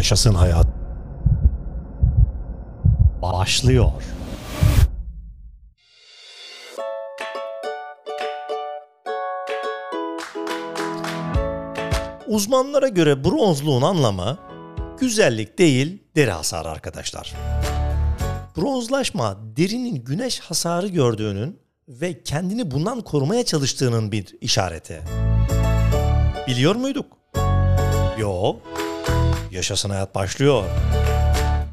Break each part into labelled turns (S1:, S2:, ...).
S1: Yaşasın hayat. Başlıyor. Uzmanlara göre bronzluğun anlamı güzellik değil deri hasarı arkadaşlar. Bronzlaşma derinin güneş hasarı gördüğünün ve kendini bundan korumaya çalıştığının bir işareti. Biliyor muyduk? Yo. Yaşasın hayat başlıyor.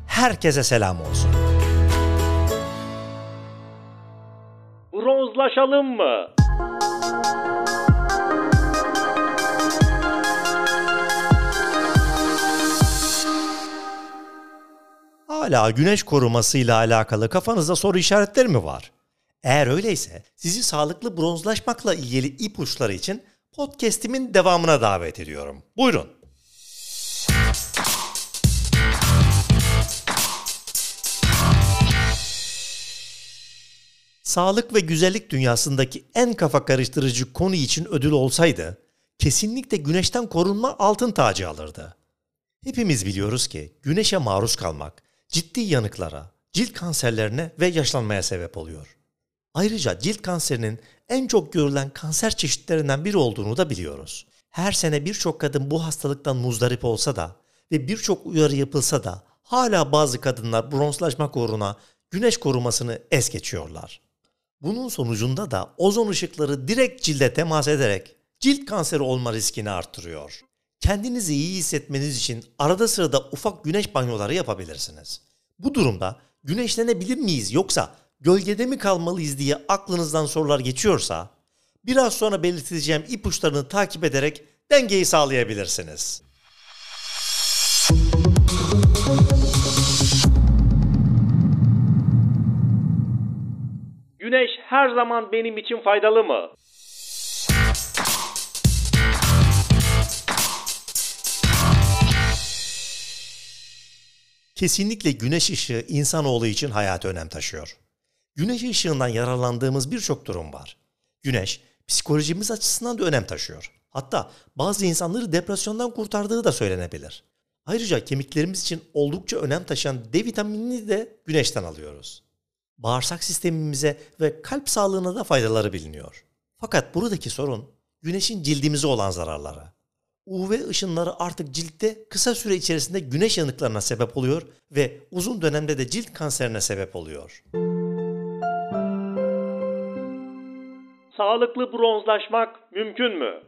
S1: Herkese selam olsun.
S2: Bronzlaşalım mı?
S1: Hala güneş korumasıyla alakalı kafanızda soru işaretleri mi var? Eğer öyleyse sizi sağlıklı bronzlaşmakla ilgili ipuçları için podcast'imin devamına davet ediyorum. Buyurun. Sağlık ve güzellik dünyasındaki en kafa karıştırıcı konu için ödül olsaydı, kesinlikle güneşten korunma altın tacı alırdı. Hepimiz biliyoruz ki güneşe maruz kalmak ciddi yanıklara, cilt kanserlerine ve yaşlanmaya sebep oluyor. Ayrıca cilt kanserinin en çok görülen kanser çeşitlerinden biri olduğunu da biliyoruz. Her sene birçok kadın bu hastalıktan muzdarip olsa da ve birçok uyarı yapılsa da hala bazı kadınlar bronzlaşmak uğruna güneş korumasını es geçiyorlar. Bunun sonucunda da ozon ışıkları direkt cilde temas ederek cilt kanseri olma riskini artırıyor. Kendinizi iyi hissetmeniz için arada sırada ufak güneş banyoları yapabilirsiniz. Bu durumda güneşlenebilir miyiz yoksa gölgede mi kalmalıyız diye aklınızdan sorular geçiyorsa biraz sonra belirteceğim ipuçlarını takip ederek dengeyi sağlayabilirsiniz.
S2: Her zaman benim için faydalı mı?
S1: Kesinlikle güneş ışığı insanoğlu için hayati önem taşıyor. Güneş ışığından yararlandığımız birçok durum var. Güneş psikolojimiz açısından da önem taşıyor. Hatta bazı insanları depresyondan kurtardığı da söylenebilir. Ayrıca kemiklerimiz için oldukça önem taşıyan D vitaminini de güneşten alıyoruz. Bağırsak sistemimize ve kalp sağlığına da faydaları biliniyor. Fakat buradaki sorun güneşin cildimize olan zararları. UV ışınları artık ciltte kısa süre içerisinde güneş yanıklarına sebep oluyor ve uzun dönemde de cilt kanserine sebep oluyor.
S2: Sağlıklı bronzlaşmak mümkün mü?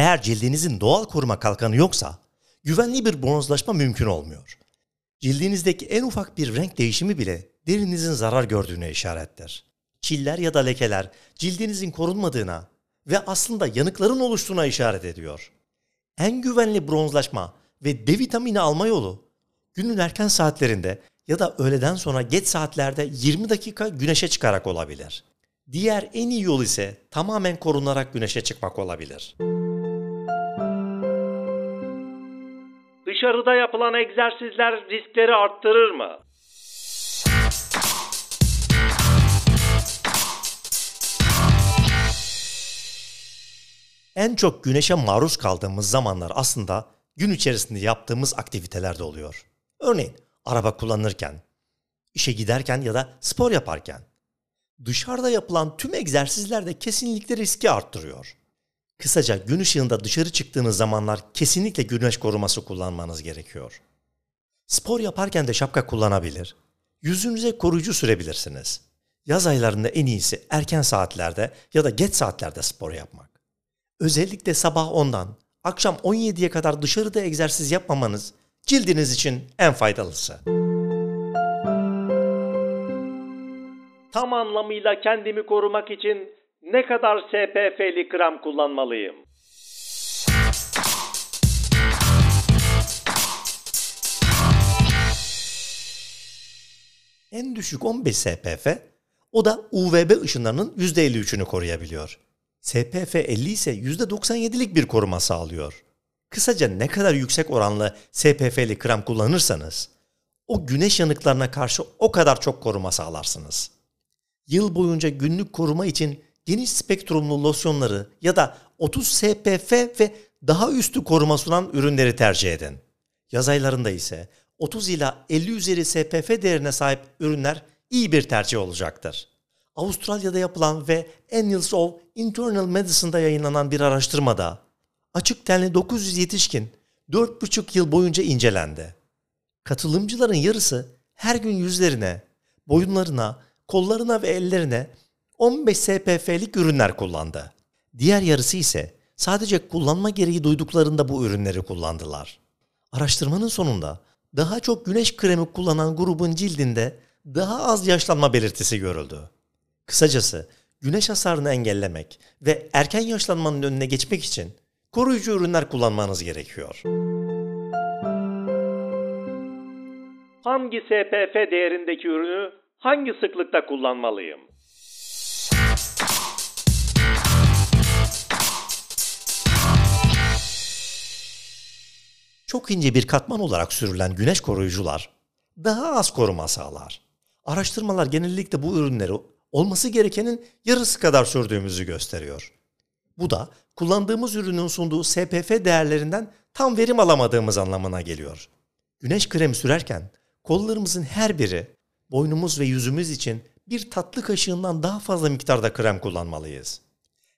S1: Eğer cildinizin doğal koruma kalkanı yoksa güvenli bir bronzlaşma mümkün olmuyor. Cildinizdeki en ufak bir renk değişimi bile derinizin zarar gördüğüne işarettir. Çiller ya da lekeler cildinizin korunmadığına ve aslında yanıkların oluştuğuna işaret ediyor. En güvenli bronzlaşma ve D vitamini alma yolu günün erken saatlerinde ya da öğleden sonra geç saatlerde 20 dakika güneşe çıkarak olabilir. Diğer en iyi yol ise tamamen korunarak güneşe çıkmak olabilir.
S2: Dışarıda yapılan egzersizler riskleri arttırır mı?
S1: En çok güneşe maruz kaldığımız zamanlar aslında gün içerisinde yaptığımız aktivitelerde oluyor. Örneğin araba kullanırken, işe giderken ya da spor yaparken. Dışarıda yapılan tüm egzersizler de kesinlikle riski arttırıyor. Kısaca gün ışığında dışarı çıktığınız zamanlar kesinlikle güneş koruması kullanmanız gerekiyor. Spor yaparken de şapka kullanabilir. Yüzünüze koruyucu sürebilirsiniz. Yaz aylarında en iyisi erken saatlerde ya da geç saatlerde spor yapmak. Özellikle sabah 10'dan akşam 17'ye kadar dışarıda egzersiz yapmamanız cildiniz için en faydalısı.
S2: Tam anlamıyla kendimi korumak için ne kadar SPF'li krem kullanmalıyım?
S1: En düşük 15 SPF, o da UVB ışınlarının %53'ünü koruyabiliyor. SPF 50 ise %97'lik bir koruma sağlıyor. Kısaca ne kadar yüksek oranlı SPF'li krem kullanırsanız o güneş yanıklarına karşı o kadar çok koruma sağlarsınız. Yıl boyunca günlük koruma için geniş spektrumlu losyonları ya da 30 SPF ve daha üstü koruma sunan ürünleri tercih edin. Yaz aylarında ise 30 ila 50 üzeri SPF değerine sahip ürünler iyi bir tercih olacaktır. Avustralya'da yapılan ve Annals of Internal Medicine'da yayınlanan bir araştırmada açık tenli 900 yetişkin 4,5 yıl boyunca incelendi. Katılımcıların yarısı her gün yüzlerine, boyunlarına, kollarına ve ellerine 15 SPF'lik ürünler kullandı. Diğer yarısı ise sadece kullanma gereği duyduklarında bu ürünleri kullandılar. Araştırmanın sonunda daha çok güneş kremi kullanan grubun cildinde daha az yaşlanma belirtisi görüldü. Kısacası güneş hasarını engellemek ve erken yaşlanmanın önüne geçmek için koruyucu ürünler kullanmanız gerekiyor.
S2: Hangi SPF değerindeki ürünü hangi sıklıkta kullanmalıyım?
S1: Çok ince bir katman olarak sürülen güneş koruyucular daha az koruma sağlar. Araştırmalar genellikle bu ürünleri olması gerekenin yarısı kadar sürdüğümüzü gösteriyor. Bu da kullandığımız ürünün sunduğu SPF değerlerinden tam verim alamadığımız anlamına geliyor. Güneş kremi sürerken kollarımızın her biri boynumuz ve yüzümüz için bir tatlı kaşığından daha fazla miktarda krem kullanmalıyız.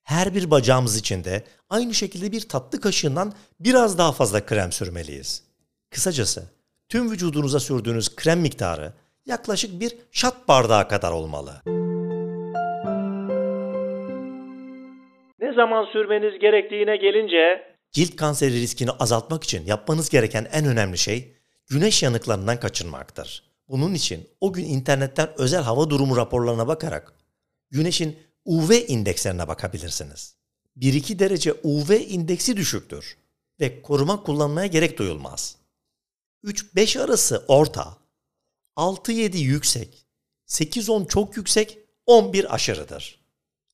S1: Her bir bacağımız için de aynı şekilde bir tatlı kaşığından biraz daha fazla krem sürmeliyiz. Kısacası tüm vücudunuza sürdüğünüz krem miktarı yaklaşık bir şat bardağı kadar olmalı.
S2: Ne zaman sürmeniz gerektiğine gelince
S1: Cilt kanseri riskini azaltmak için yapmanız gereken en önemli şey güneş yanıklarından kaçınmaktır. Bunun için o gün internetten özel hava durumu raporlarına bakarak güneşin UV indekslerine bakabilirsiniz. 1-2 derece UV indeksi düşüktür ve koruma kullanmaya gerek duyulmaz. 3-5 arası orta, 6-7 yüksek, 8-10 çok yüksek, 11 aşırıdır.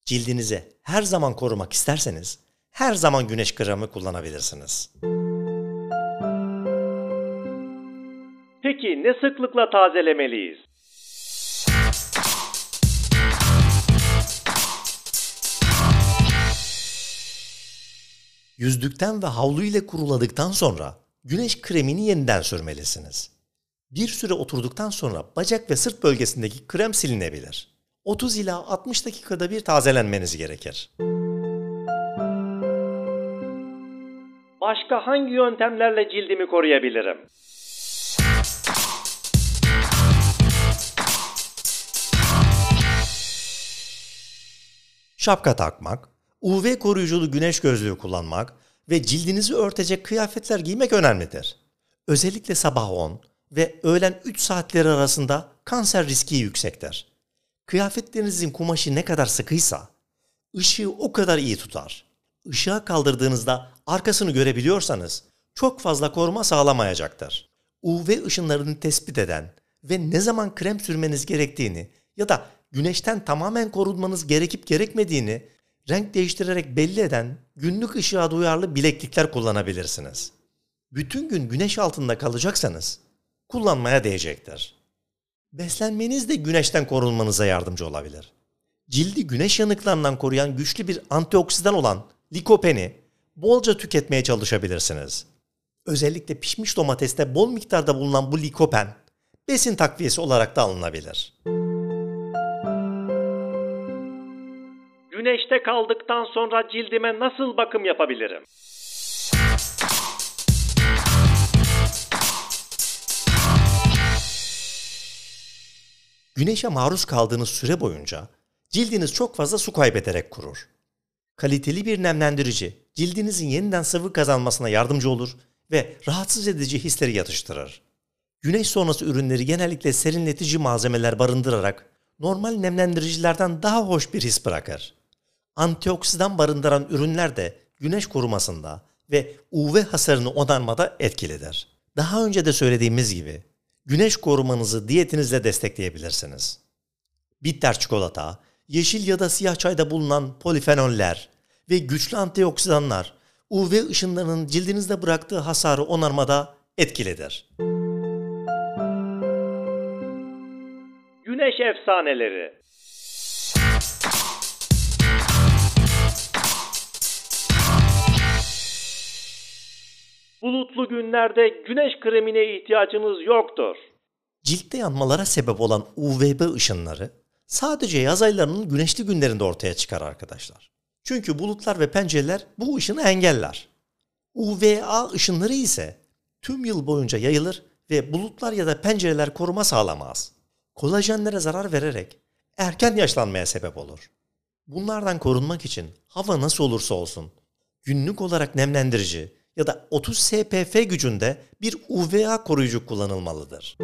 S1: Cildinizi her zaman korumak isterseniz her zaman güneş kremi kullanabilirsiniz.
S2: peki ne sıklıkla tazelemeliyiz?
S1: Yüzdükten ve havlu ile kuruladıktan sonra güneş kremini yeniden sürmelisiniz. Bir süre oturduktan sonra bacak ve sırt bölgesindeki krem silinebilir. 30 ila 60 dakikada bir tazelenmeniz gerekir.
S2: Başka hangi yöntemlerle cildimi koruyabilirim?
S1: Şapka takmak, UV koruyuculu güneş gözlüğü kullanmak ve cildinizi örtecek kıyafetler giymek önemlidir. Özellikle sabah 10 ve öğlen 3 saatleri arasında kanser riski yüksektir. Kıyafetlerinizin kumaşı ne kadar sıkıysa ışığı o kadar iyi tutar. Işığa kaldırdığınızda arkasını görebiliyorsanız çok fazla koruma sağlamayacaktır. UV ışınlarını tespit eden ve ne zaman krem sürmeniz gerektiğini ya da güneşten tamamen korunmanız gerekip gerekmediğini renk değiştirerek belli eden günlük ışığa duyarlı bileklikler kullanabilirsiniz. Bütün gün güneş altında kalacaksanız kullanmaya değecektir. Beslenmeniz de güneşten korunmanıza yardımcı olabilir. Cildi güneş yanıklarından koruyan güçlü bir antioksidan olan likopeni bolca tüketmeye çalışabilirsiniz. Özellikle pişmiş domateste bol miktarda bulunan bu likopen besin takviyesi olarak da alınabilir.
S2: Güneşte kaldıktan sonra cildime nasıl bakım yapabilirim?
S1: Güneşe maruz kaldığınız süre boyunca cildiniz çok fazla su kaybederek kurur. Kaliteli bir nemlendirici cildinizin yeniden sıvı kazanmasına yardımcı olur ve rahatsız edici hisleri yatıştırır. Güneş sonrası ürünleri genellikle serinletici malzemeler barındırarak normal nemlendiricilerden daha hoş bir his bırakır. Antioksidan barındıran ürünler de güneş korumasında ve UV hasarını onarmada etkilidir. Daha önce de söylediğimiz gibi güneş korumanızı diyetinizle destekleyebilirsiniz. Bitter çikolata, yeşil ya da siyah çayda bulunan polifenoller ve güçlü antioksidanlar UV ışınlarının cildinizde bıraktığı hasarı onarmada etkilidir.
S2: Güneş efsaneleri. Bulutlu günlerde güneş kremine ihtiyacınız yoktur.
S1: Ciltte yanmalara sebep olan UVB ışınları sadece yaz aylarının güneşli günlerinde ortaya çıkar arkadaşlar. Çünkü bulutlar ve pencereler bu ışını engeller. UVA ışınları ise tüm yıl boyunca yayılır ve bulutlar ya da pencereler koruma sağlamaz. Kolajenlere zarar vererek erken yaşlanmaya sebep olur. Bunlardan korunmak için hava nasıl olursa olsun günlük olarak nemlendirici ya da 30 SPF gücünde bir UVA koruyucu kullanılmalıdır.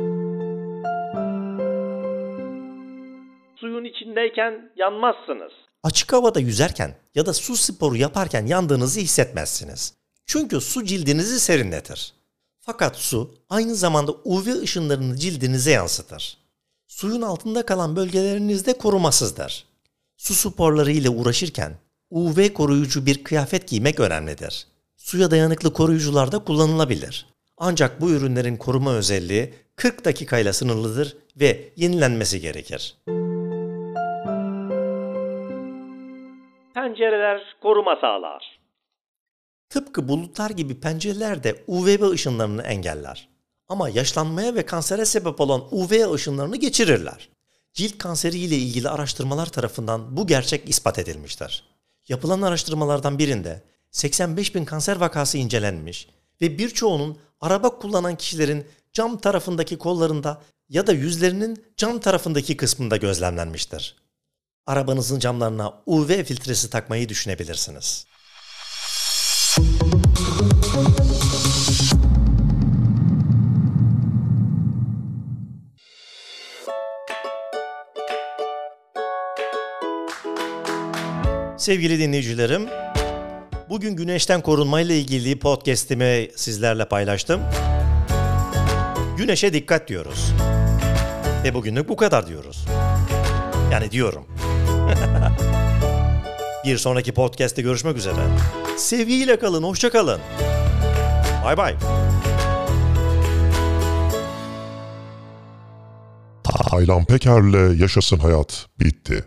S2: Suyun içindeyken yanmazsınız.
S1: Açık havada yüzerken ya da su sporu yaparken yandığınızı hissetmezsiniz. Çünkü su cildinizi serinletir. Fakat su aynı zamanda UV ışınlarını cildinize yansıtır. Suyun altında kalan bölgelerinizde korumasızdır. Su sporları ile uğraşırken UV koruyucu bir kıyafet giymek önemlidir. Suya dayanıklı koruyucular da kullanılabilir. Ancak bu ürünlerin koruma özelliği 40 dakikayla sınırlıdır ve yenilenmesi gerekir.
S2: Pencereler koruma sağlar.
S1: Tıpkı bulutlar gibi pencereler de UVB ışınlarını engeller. Ama yaşlanmaya ve kansere sebep olan UV ışınlarını geçirirler. Cilt kanseri ile ilgili araştırmalar tarafından bu gerçek ispat edilmiştir. Yapılan araştırmalardan birinde 85 bin kanser vakası incelenmiş ve birçoğunun araba kullanan kişilerin cam tarafındaki kollarında ya da yüzlerinin cam tarafındaki kısmında gözlemlenmiştir. Arabanızın camlarına UV filtresi takmayı düşünebilirsiniz. Sevgili dinleyicilerim, bugün güneşten korunmayla ilgili podcast'imi sizlerle paylaştım. Güneşe dikkat diyoruz. Ve bugünlük bu kadar diyoruz. Yani diyorum. Bir sonraki podcast'te görüşmek üzere. Sevgiyle kalın, hoşça kalın. Bay bay.
S3: Taylan Peker'le Yaşasın Hayat bitti.